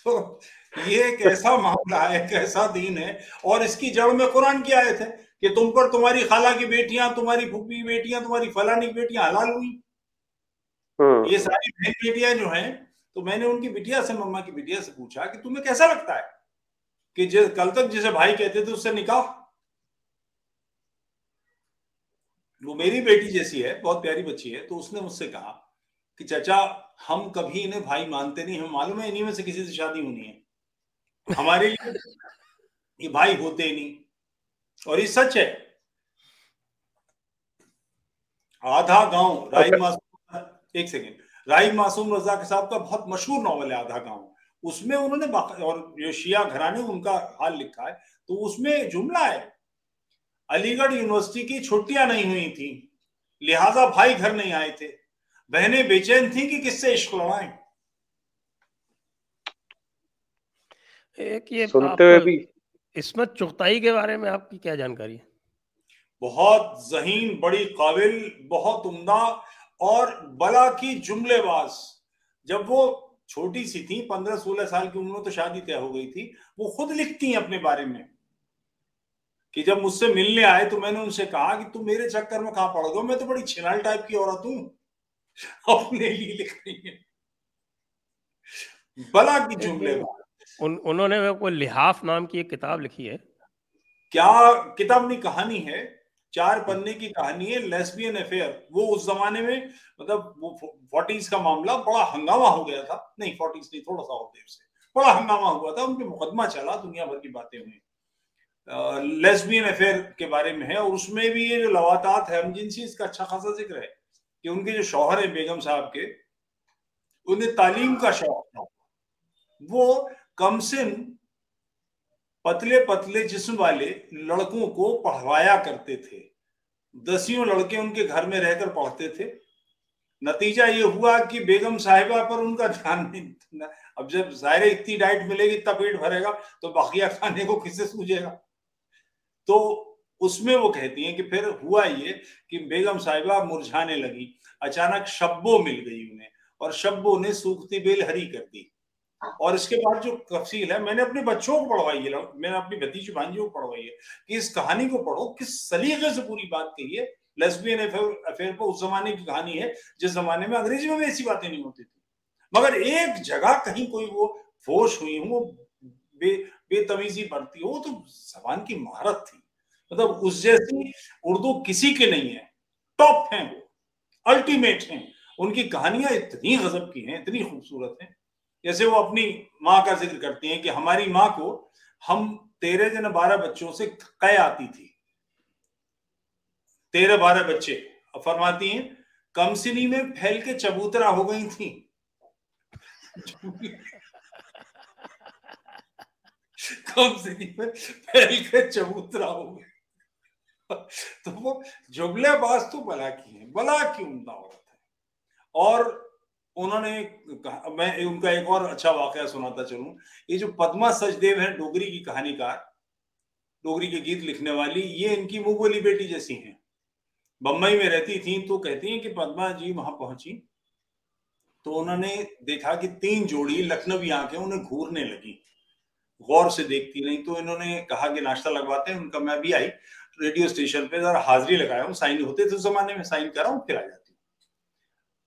तो ये एक ऐसा मामला है एक ऐसा दीन है और इसकी जड़ में कुरान की आयत है कि तुम पर तुम्हारी खाला की बेटियाँ तुम्हारी फूफी की बेटियाँ तुम्हारी फलानी की बेटियाँ हलाल हुई। ये सारी बहन बेटियाँ जो हैं तो मैंने उनकी बिटिया से, मम्मा की बिटिया से पूछा कि तुम्हें कैसा लगता है? कि जिस कल तक जिसे भाई कहते थे, उससे निकाह? वो मेरी बेटी जैसी है, बहुत प्यारी बच्ची है तो उसने मुझसे कहा कि, चाचा, हम कभी इन्हें भाई मानते नहीं, हमें मालूम है इन्हीं में से किसी से शादी होनी है। हमारे लिए ये भाई होते ही नहीं। और ये सच है। आधा गाँव राही मासूम एक सेकेंड। राही मासूम रजा के साहब का बहुत मशहूर नॉवल है आधा गाँव। उसमें उन्होंने और जो शिया घराने उनका हाल लिखा है। तो उसमें जुमला है। अलीगढ़ यूनिवर्सिटी की छुट्टियाँ नहीं हुई थी। लिहाजा भाई घर नहीं आए थे। बहनें बेचैन थी कि किससे इश्क लड़ाए। एक ये सुनते हुए भी इसमत चुगताई के बारे में आपकी क्या जानकारी है? बहुत जहीन बड़ी काबिल बहुत उम्दा और बला की जुमलेबाज जब वो छोटी सी थी पंद्रह सोलह साल की उम्र में तो शादी तय हो गई थी वो खुद लिखती हैं अपने बारे में कि जब मुझसे मिलने आए तो मैंने उनसे कहा कि तुम मेरे चक्कर में कहा पड़ गो मैं तो बड़ी छिनाल टाइप की औरत हूँ। अपने लिए लिख रही है। बला की जुमले उन, उन्होंने कोई लिहाफ नाम की एक किताब लिखी है। क्या किताब नहीं कहानी है। चार पन्ने की कहानी है लेस्बियन अफेयर वो उस जमाने में मतलब वो फोर्टीज का मामला बड़ा हंगामा हो गया था। नहीं फोर्टीज नहीं, थोड़ा सा और देर से। बड़ा हंगामा हुआ था उनके मुकदमा चला, दुनिया भर की बातें हुई। लेस्बियन अफेयर के बारे में है, और उसमें भी ये जो लवातात है हमजिनसी इसका अच्छा खासा ज़िक्र है, कि उनके जो शौहर है बेगम साहब के, उन्हें तालीम का शौक था। वो कमसिन पतले पतले जिस्म वाले लड़कों को पढ़वाया करते थे। दसियों लड़के उनके घर में रहकर पढ़ते थे। नतीजा ये हुआ कि बेगम साहिबा पर उनका ध्यान नहीं अब जब ज़ाहिर इतनी डाइट मिलेगी, इतना पेट भरेगा तो बाकिया खाने को किससे सूझेगा? तो उसमें वो कहती हैं कि फिर हुआ ये कि बेगम साहिबा मुरझाने लगी। अचानक शब्बो मिल गई उन्हें और शब्बो ने सूखती बेल हरी कर दी। और इसके बाद जो तफसील है, मैंने अपने बच्चों को पढ़वाई है, मैंने अपनी भतीजी भांजियों को पढ़वाई है कि इस कहानी को पढ़ो, किस सलीके से पूरी बात कही है। लेस्बियन अफेयर पर उस जमाने की कहानी है, जिस जमाने में अंग्रेज़ी में भी ऐसी बातें नहीं होती थी। मगर एक जगह कहीं कोई वो फोश हुई वो बे, बेतमीजी बढ़ती हो तो जबान की महारत थी। मतलब उस जैसी उर्दू किसी के नहीं है। टॉप है वो अल्टीमेट है। उनकी कहानियाँ इतनी गजब की हैं, इतनी खूबसूरत हैं। जैसे वो अपनी माँ का ज़िक्र करती हैं कि हमारी माँ को हम तेरह जन बारह बच्चों से कै आती थी। तेरह बारह बच्चे। फरमाती हैं, कमसिनी में फैल के चबूतरा हो गई थी। कमसिनी में फैल के चबूतरा हो गई। तो वो जुगले बाज तो बला की है। बला की उमदा औरत है। और उन्होंने कहा, मैं उनका एक और अच्छा वाकया सुनाता चलूँ। ये जो पद्मा सचदेव है, डोगरी की कहानीकार, डोगरी के गीत लिखने वाली, ये इनकी मुँह बेटी जैसी हैं। बम्बई में रहती थी तो कहती हैं कि पद्मा जी वहाँ पहुँची तो उन्होंने देखा कि तीन जोड़ी लखनवी आँखें उन्हें घूरने लगी। गौर से देखती नहीं तो इन्होंने कहा कि नाश्ता लगवाते हैं, उनका मैं भी आई, रेडियो स्टेशन पे, जरा हाजिरी लगाया हूँ, साइन होते थे उस जमाने में, साइन करा हूँ फिर आ जाती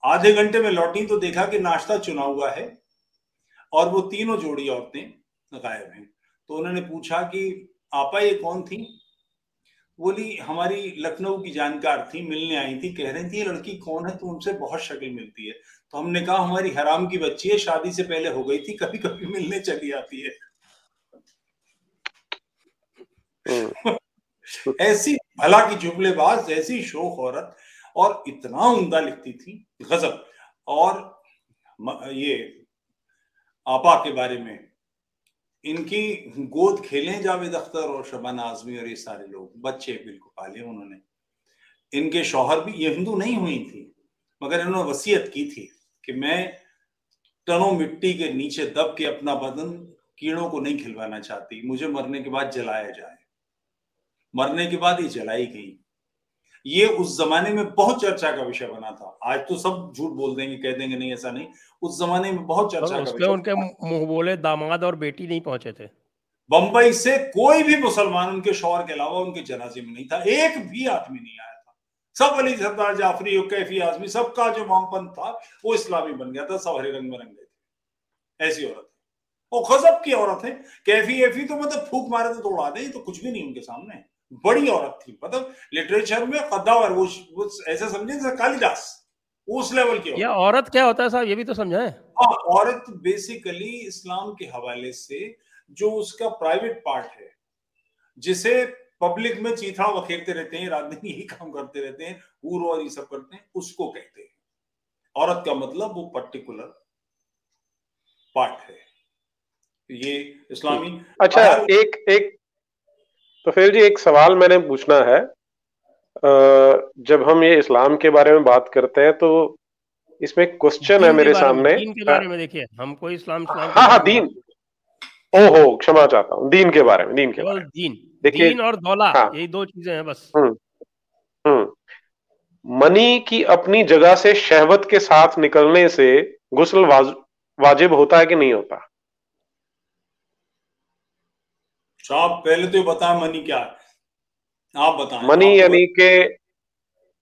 आधे घंटे में लौटी तो देखा कि नाश्ता चुना हुआ है और वो तीनों जोड़ी औरतें गायब हैं। तो उन्होंने पूछा कि आपा ये कौन थी? बोली हमारी लखनऊ की जानकार थी मिलने आई थी। कह रही थी ये लड़की कौन है? तो उनसे बहुत शक्ल मिलती है। तो हमने कहा हमारी हराम की बच्ची है शादी से पहले हो गई थी कभी कभी मिलने चली आती है। हम्म। ऐसी भला की जुमलेबाज ऐसी शोक औरत और इतना उमदा लिखती थी गजब। और ये आपा के बारे में, इनकी गोद खेले जावेद अख्तर और शबाना आजमी और ये सारे लोग, बच्चे बिल्कुल पाले उन्होंने। इनके शौहर भी, ये हिंदू नहीं हुई थी, मगर इन्होंने वसीयत की थी कि मैं टनों मिट्टी के नीचे दब के अपना बदन कीड़ों को नहीं खिलवाना चाहती, मुझे मरने के बाद जलाया जाए। मरने के बाद ही जलाई गई। ये उस जमाने में बहुत चर्चा का विषय बना था। आज तो सब झूठ बोल देंगे कह देंगे नहीं ऐसा नहीं। उस जमाने में बहुत चर्चा का विषय उनके मुँह बोले दामाद और बेटी नहीं पहुँचे थे। बंबई से कोई भी मुसलमान उनके शौहर के अलावा उनके जनाजे में नहीं था। एक भी आदमी नहीं आया था। सब अली सरदार जाफरी कैफी आजमी सबका जो वामपंथ था वो इस्लामी बन गया था सब हरे रंग में रंग गए थे। ऐसी औरत है। वो खजब की औरत है। कैफी एफी तो मतलब फूक मारे तो तोड़ा दे तो कुछ भी नहीं उनके सामने। बड़ी औरत थी। मतलब लिटरेचर में कद्दावर वो, वो ऐसे समझे कालिदास उस लेवल की या औरत क्या होता है साहब ये भी तो समझाए। हाँ औरत बेसिकली इस्लाम के हवाले से जो उसका प्राइवेट पार्ट है जिसे पब्लिक में चीथा बखेरते रहते हैं रात दिन यही काम करते रहते हैं हूर और ये सब करते हैं उसको कहते हैं। औरत का मतलब वो पर्टिकुलर पार्ट है। ये इस्लामी अच्छा एक एक तो फिर जी एक सवाल मैंने पूछना है। जब हम ये इस्लाम के बारे में बात करते हैं तो इसमें क्वेश्चन है मेरे सामने। दीन के बारे में देखिए हम कोई इस्लाम इस्लाम हाँ हाँ दीन। ओहो क्षमा चाहता हूँ दीन के बारे में दीन के बारे में। दीन देखिए दीन और दौला हाँ, यही दो चीज़ें हैं बस। हम्म हम्म। मनी की अपनी जगह से शहवत के साथ निकलने से गुस्ल वाज, वाजिब होता है कि नहीं होता? साहब पहले तो बता मनी क्या है? आप बताएँ। मनी यानी के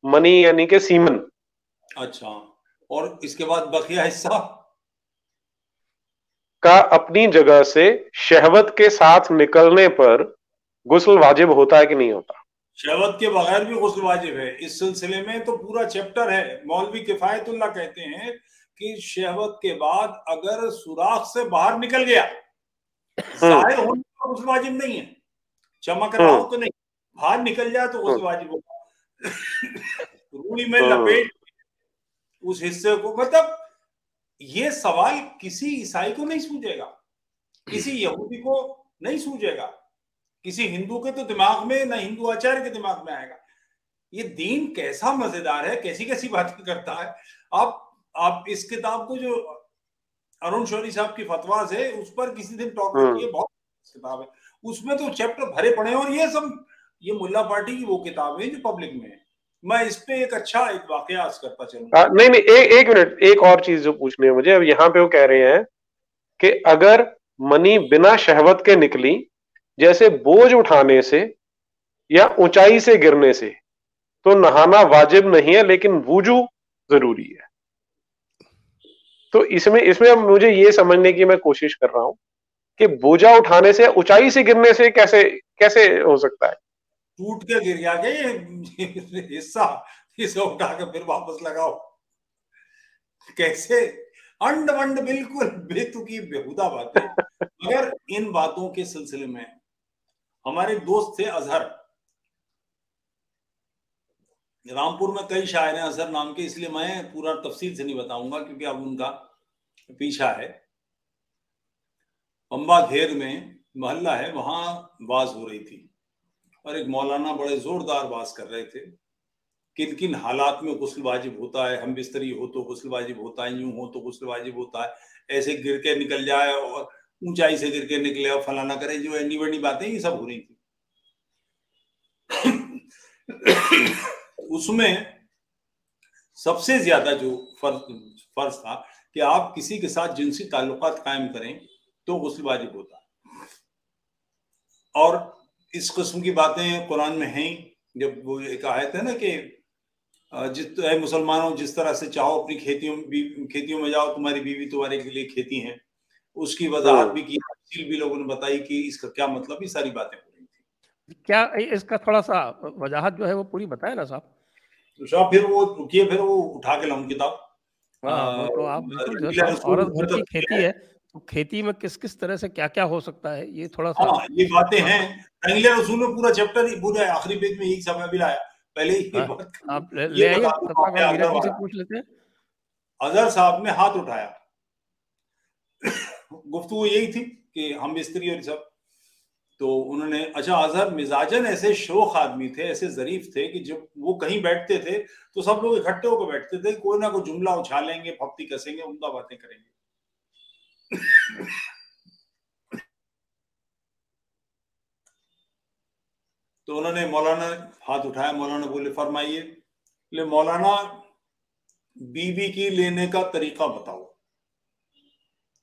मनी यानी के सीमन। अच्छा और इसके बाद बकिया हिस्सा? का अपनी जगह से शहवत के साथ निकलने पर गुस्ल वाजिब होता है कि नहीं होता? शहवत के बगैर भी गुस्ल वाजिब है। इस सिलसिले में तो पूरा चैप्टर है। मौलवी किफायतुल्ला कहते हैं कि शहवत के बाद अगर सुराख से बाहर निकल गया हम्म। ज़ाहिर होने गुस्ल वाजिब नहीं है। चमक रहा हो। तो नहीं। बाहर निकल जाए तो गुस्ल वाजिब होगा। रूई में लपेट उस हिस्से को। मतलब ये सवाल किसी ईसाई को नहीं सूझेगा। किसी यहूदी को नहीं सूझेगा। किसी हिंदू के तो दिमाग में ना हिंदू आचार्य के दिमाग में आएगा। ये दीन कैसा मज़ेदार है कैसी कैसी बातें करता है। आप आप इस किताब को जो अरुण शौरी साहब की फतवाज है उस पर किसी दिन टॉक हाँ। किए बहुत किताब है। उसमें तो चैप्टर भरे पड़े और ये सब ये मुल्ला पार्टी की वो किताब है जो पब्लिक में है। मैं इस पे एक अच्छा एक वाकया करता चलूँ। नहीं नहीं ए, एक मिनट एक और चीज़ जो पूछनी है मुझे अब यहाँ पे वो कह रहे हैं कि अगर मनी बिना शहवत के निकली जैसे बोझ उठाने से या ऊंचाई से गिरने से तो नहाना वाजिब नहीं है लेकिन वुजू ज़रूरी है। तो इसमें इसमें अब मुझे ये समझने की मैं कोशिश कर रहा हूँ कि बोझा उठाने से ऊंचाई से गिरने से कैसे कैसे हो सकता है? टूट के गिर गया ये हिस्सा इसे उठा के फिर वापस लगाओ। कैसे? अंड वंड बिल्कुल बेतुकी बेहुदा बातें। मगर इन बातों के सिलसिले में हमारे दोस्त थे अजहर। रामपुर में कई शायर हैं अजहर नाम के इसलिए मैं पूरा तफसील से नहीं बताऊँगा क्योंकि अब उनका पीछा है। पंबा घेर में मोहल्ला है, वहाँ बाज हो रही थी। और एक मौलाना बड़े जोरदार बात कर रहे थे। किन किन हालात में गुस्ल वाजिब होता है, हम बिस्तरी हो तो गुस्ल वाजिब होता है, यूँ हो तो गुस्ल वाजिब होता है। ऐसे गिर के निकल जाए और ऊंचाई से गिर के निकले और फलाना करे, जो एनी बड़ी बातें, ये सब हो रही थी। उसमें सबसे ज़्यादा जो फ़र्ज़ फ़र्ज़ था कि आप किसी के साथ जिनसी ताल्लुकात कायम करें तो गुस्ल वाजिब होता है। और इस किस्म की बातें कुरान में हैं जब वो एक आयत है ना कि जिस मुसलमानों जिस तरह से चाहो अपनी खेतियों खेतियों में जाओ तुम्हारी बीवी तुम्हारे के लिए खेती है। उसकी वजाहत भी की तफसील भी लोगों ने बताई कि इसका क्या मतलब ये सारी बातें हो रही थी। क्या इसका थोड़ा सा वजाहत जो है वो पूरी बताए ना साहब। तो साहब फिर वो रुकिए फिर वो उठा के लाऊं किताब। हाँ, तो आप औरत घर की खेती है। तो खेती में किस किस तरह से क्या क्या हो सकता है? ये थोड़ा सा हाँ, ये बातें हैं। रंगीला रसूल में पूरा चैप्टर ही पूरा आखिरी पेज में यही समय भी लाया पहले ही हाँ, आप ले, ले आइए से पूछ लेते हैं। अजहर साहब ने हाथ उठाया। गुफ्तु यही थी कि हम स्त्री और सब। तो उन्होंने अच्छा अजहर मिजाजन ऐसे शोक आदमी थे ऐसे जरीफ थे कि जब वो कहीं बैठते थे तो सब लोग इकट्ठे होकर बैठते थे कोई ना कोई जुमला उछालेंगे फप्ती कसेंगे उमदा बातें करेंगे। तो उन्होंने मौलाना, हाथ उठाया, मौलाना बोले, फरमाइए ले मौलाना बीबी की लेने का तरीका बताओ।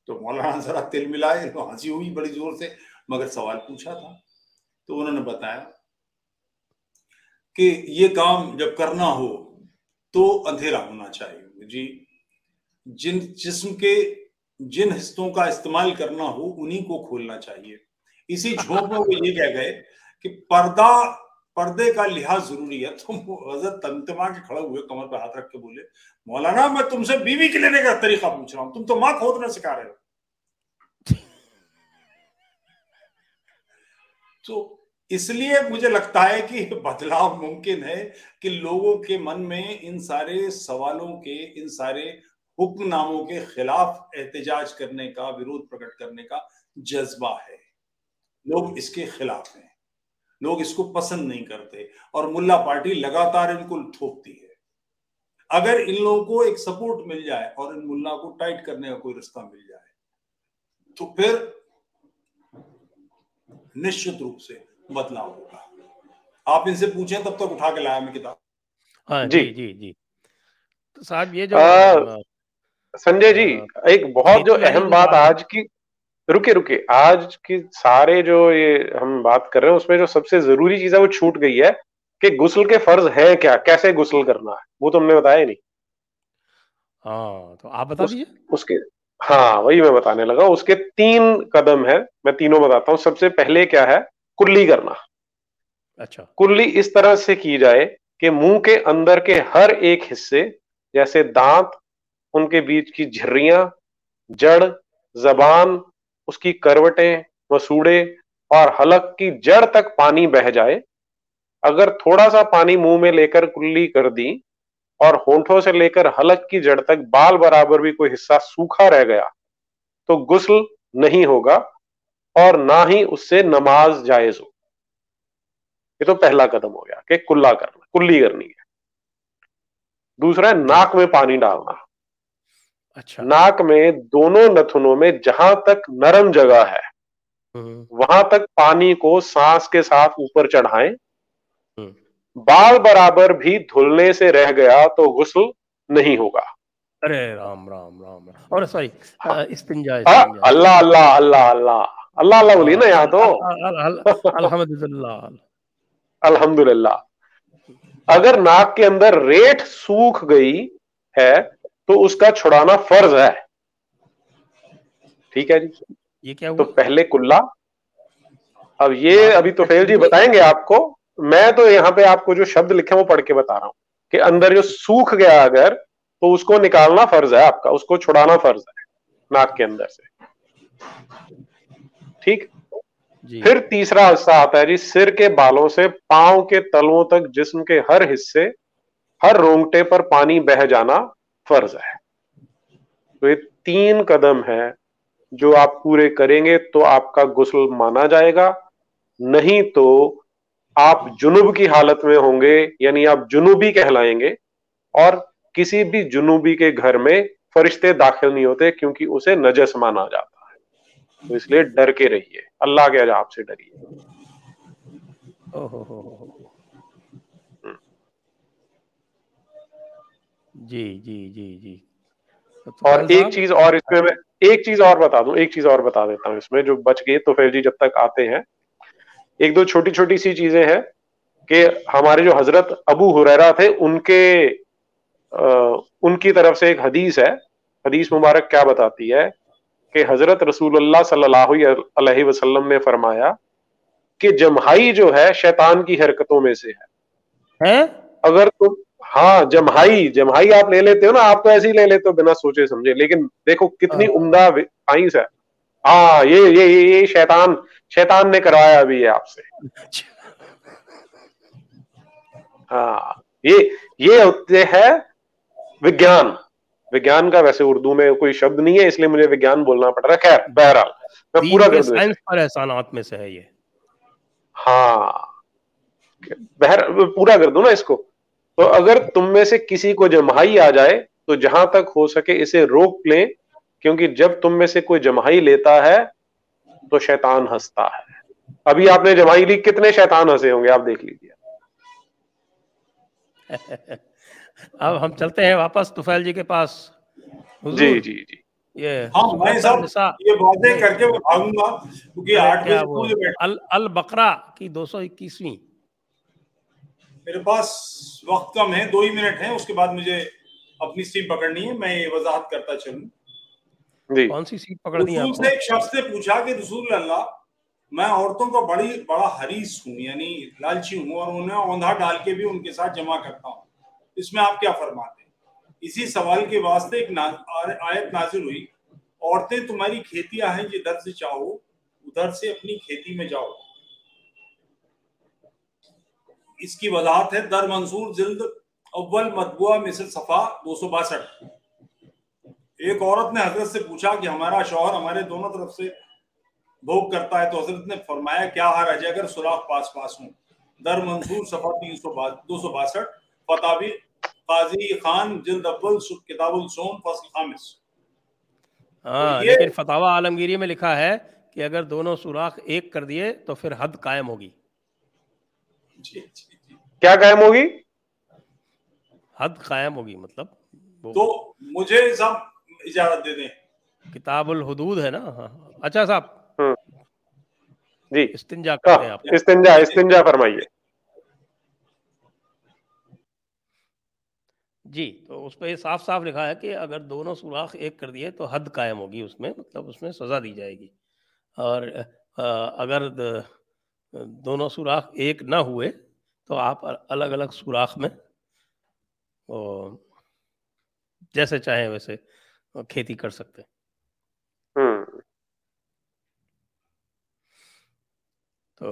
तो मौलाना जरा तिल मिलाए तो हँसी हुई बड़ी ज़ोर से, मगर सवाल पूछा था। तो उन्होंने बताया कि ये काम जब करना हो तो अंधेरा होना चाहिए। जी, जिन जिस्म के जिन हिस्सों का इस्तेमाल करना हो, उन्हीं को खोलना चाहिए। इसी झोंक में वो ये कह गए कि पर्दा, पर्दे का लिहाज ज़रूरी है। तुम हज़रत तमतमा के खड़े हुए कमर पर हाथ रख के बोले, मौलाना, मैं तुमसे बीवी के लेने का तरीका पूछ रहा हूँ। तुम तो माँ खोदना सिखा रहे हो। तो इसलिए मुझे लगता है कि बदलाव मुमकिन है कि लोगों के मन में इन सारे सवालों के, इन सारे हुक्मनामों के खिलाफ एहतजाज करने का विरोध प्रकट करने का जज्बा है। लोग इसके खिलाफ हैं। लोग इसको पसंद नहीं करते और मुल्ला पार्टी लगातार इनको थोपती है। अगर इन लोगों को एक सपोर्ट मिल जाए और इन मुल्ला को टाइट करने का कोई रास्ता मिल जाए तो फिर निश्चित रूप से बदलाव होगा। आप इनसे पूछें तब तक उठा के लाया मैं किताब। हाँ जी। जी जी तो साहब ये जो संजय जी एक बहुत जो अहम बात आज की रुके रुके आज की सारे जो ये हम बात कर रहे हैं उसमें जो सबसे ज़रूरी चीज़ है वो छूट गई है कि गुसल के फ़र्ज़ है क्या? कैसे गुसल करना है? वो तुमने तो बताया नहीं। हाँ तो आप बता दीजिए। उसके हाँ वही मैं बताने लगा उसके तीन कदम है मैं तीनों बताता हूँ। सबसे पहले क्या है? कुल्ली करना। अच्छा। कुल्ली इस तरह से की जाए कि मुँह के अंदर के हर एक हिस्से जैसे दांत उनके बीच की झर्रियाँ, जड़, जबान, उसकी करवटें, मसूड़े और हलक की जड़ तक पानी बह जाए। अगर थोड़ा सा पानी मुँह में लेकर कुल्ली कर दी और होंठों से लेकर हलक की जड़ तक बाल बराबर भी कोई हिस्सा सूखा रह गया तो गुस्ल नहीं होगा और ना ही उससे नमाज़ जायज़ हो। ये तो पहला कदम हो गया कि कुल्ला करना, कुल्ली करनी है। दूसरा है, नाक में पानी डालना। अच्छा। नाक में दोनों नथुनों में जहाँ तक नरम जगह है हम्म। वहाँ तक पानी को सांस के साथ ऊपर चढ़ाएँ। हम्म। बाल बराबर भी धुलने से रह गया तो गुस्ल नहीं होगा। अरे राम राम राम राम। और सॉरी हाँ। इस्तिंजा अल्लाह अल्लाह अल्लाह अल्लाह। अल्लाह अल्लाह बोली ना यहाँ तो। अल्हम्दुलिल्लाह। अल्हम्दुलिल्लाह। अगर नाक के अंदर रेत सूख गई है तो उसका छुड़ाना फ़र्ज़ है। ठीक है जी? ये क्या तो हुआ? तो पहले कुल्ला। अब ये हाँ। अभी तो फेल जी बताएँगे आपको। मैं तो यहाँ पे आपको जो शब्द लिखे वो पढ़ के बता रहा हूँ कि अंदर जो सूख गया अगर तो उसको निकालना फ़र्ज़ है आपका। उसको छुड़ाना फ़र्ज़ है नाक के अंदर से। ठीक? फिर तीसरा हिस्सा आता है जी सिर के बालों से पाँव के तलवों तक जिस्म के हर हिस्से हर रोंगटे पर पानी बह जाना फ़र्ज़ है। तो ये तीन कदम है जो आप पूरे करेंगे तो आपका गुसल माना जाएगा। नहीं तो आप जुनूब की हालत में होंगे, यानी आप जुनूबी कहलाएँगे और किसी भी जुनूबी के घर में फरिश्ते दाखिल नहीं होते क्योंकि उसे नजस माना जाता है। तो इसलिए डर के रहिए। अल्लाह के अजाब से डरिए। जी जी जी जी। तो और एक चीज़ और इसमें मैं एक चीज़ और बता दूँ एक चीज़ और बता देता हूँ इसमें जो बच गए तो फिर जी जब तक आते हैं। एक दो छोटी छोटी सी चीज़ें हैं कि हमारे जो हज़रत अबू हुरैरा थे उनके आ, उनकी तरफ़ से एक हदीस है। हदीस मुबारक क्या बताती है कि हज़रत रसूलुल्लाह सल्लल्लाहु अलैहि वसल्लम ने फरमाया कि जमहाई जो है शैतान की हरकतों में से है, है? अगर तुम हाँ जमहाई जमहाई आप ले लेते हो ना आप तो ऐसे ही ले लेते हो बिना सोचे समझे। लेकिन देखो कितनी हाँ। उम्दा आइंस है। हाँ ये ये ये, ये शैतान शैतान ने करवाया अभी ये आपसे। हाँ ये ये होते है विज्ञान। विज्ञान का वैसे उर्दू में कोई शब्द नहीं है इसलिए मुझे विज्ञान बोलना पड़ रहा है। खैर बहरहाल मैं पूरा कर साइंस एहसानात में से है ये। हाँ बहर पूरा कर दू ना इसको? तो अगर तुम में से किसी को जमहाई आ जाए तो जहाँ तक हो सके इसे रोक लें क्योंकि जब तुम में से कोई जमहाई लेता है तो शैतान हंसता है। अभी आपने जमाई ली कितने शैतान हंसे होंगे आप देख लीजिए। अब हम चलते हैं वापस तुफैल जी के पास। जी जी जी। ये हाँ मैं सब ये बातें करके मैं भागूँगा क्योंकि आठ अल अल बकरा की दो सौ इक्कीसवीं। मेरे पास वक्त कम है दो ही मिनट है उसके बाद मुझे अपनी सीट पकड़नी है मैं ये वजाहत करता चलूँ। कौन सी सीट पकड़नी है से एक शख्स ने पूछा कि रसूल अल्लाह मैं औरतों का बड़ी बड़ा हरीस हूँ यानी लालची हूँ और उन्हें औंधा डाल के भी उनके साथ जमा करता हूँ। इसमें आप क्या फरमाते हैं? इसी सवाल के वास्ते एक ना, आयत नाजिल हुई औरतें तुम्हारी खेतियाँ हैं जिधर से चाहो उधर से अपनी खेती में जाओ। इसकी वजाहत है दर मंसूर जिल्द अव्वल मतबुआ मिसल सफ़ा दो सौ बासठ। एक औरत ने हज़रत से पूछा कि हमारा शौहर हमारे दोनों तरफ़ से भोग करता है तो हज़रत ने फरमाया क्या हार है अगर सुराख पास पास हूँ? दर मंसूर सफ़ा तीन सौ दो सौ बासठ। फतावी काजी खान जिल्द अव्वल किताबुल सोम फ़सल खामिस। हाँ तो लेकिन फतावा आलमगिरी में लिखा है कि अगर दोनों सुराख एक कर दिए तो फिर हद कायम होगी। क्या कायम होगी? हद कायम होगी मतलब तो मुझे सब इजाज़त दे दें। किताबुल हदूद है ना? हाँ अच्छा साहब। हम्म। जी। इस्तिंजा करते हैं आप। इस्तिंजा इस्तिंजा फरमाइए। जी तो उस पर साफ़ साफ़ लिखा है कि अगर दोनों सुराख एक कर दिए तो हद कायम होगी उसमें मतलब उसमें सज़ा दी जाएगी। और अगर दोनों सुराख एक ना हुए तो आप अलग अलग सुराख में वो जैसे चाहे वैसे खेती कर सकते हैं हम्म। तो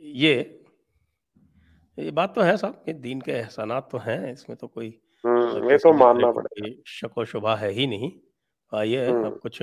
ये ये बात तो है साहब कि दीन के एहसानात तो हैं इसमें तो कोई हम्म, ये तो मानना पड़ेगा शको शुभा है ही नहीं आइए अब हम्म। कुछ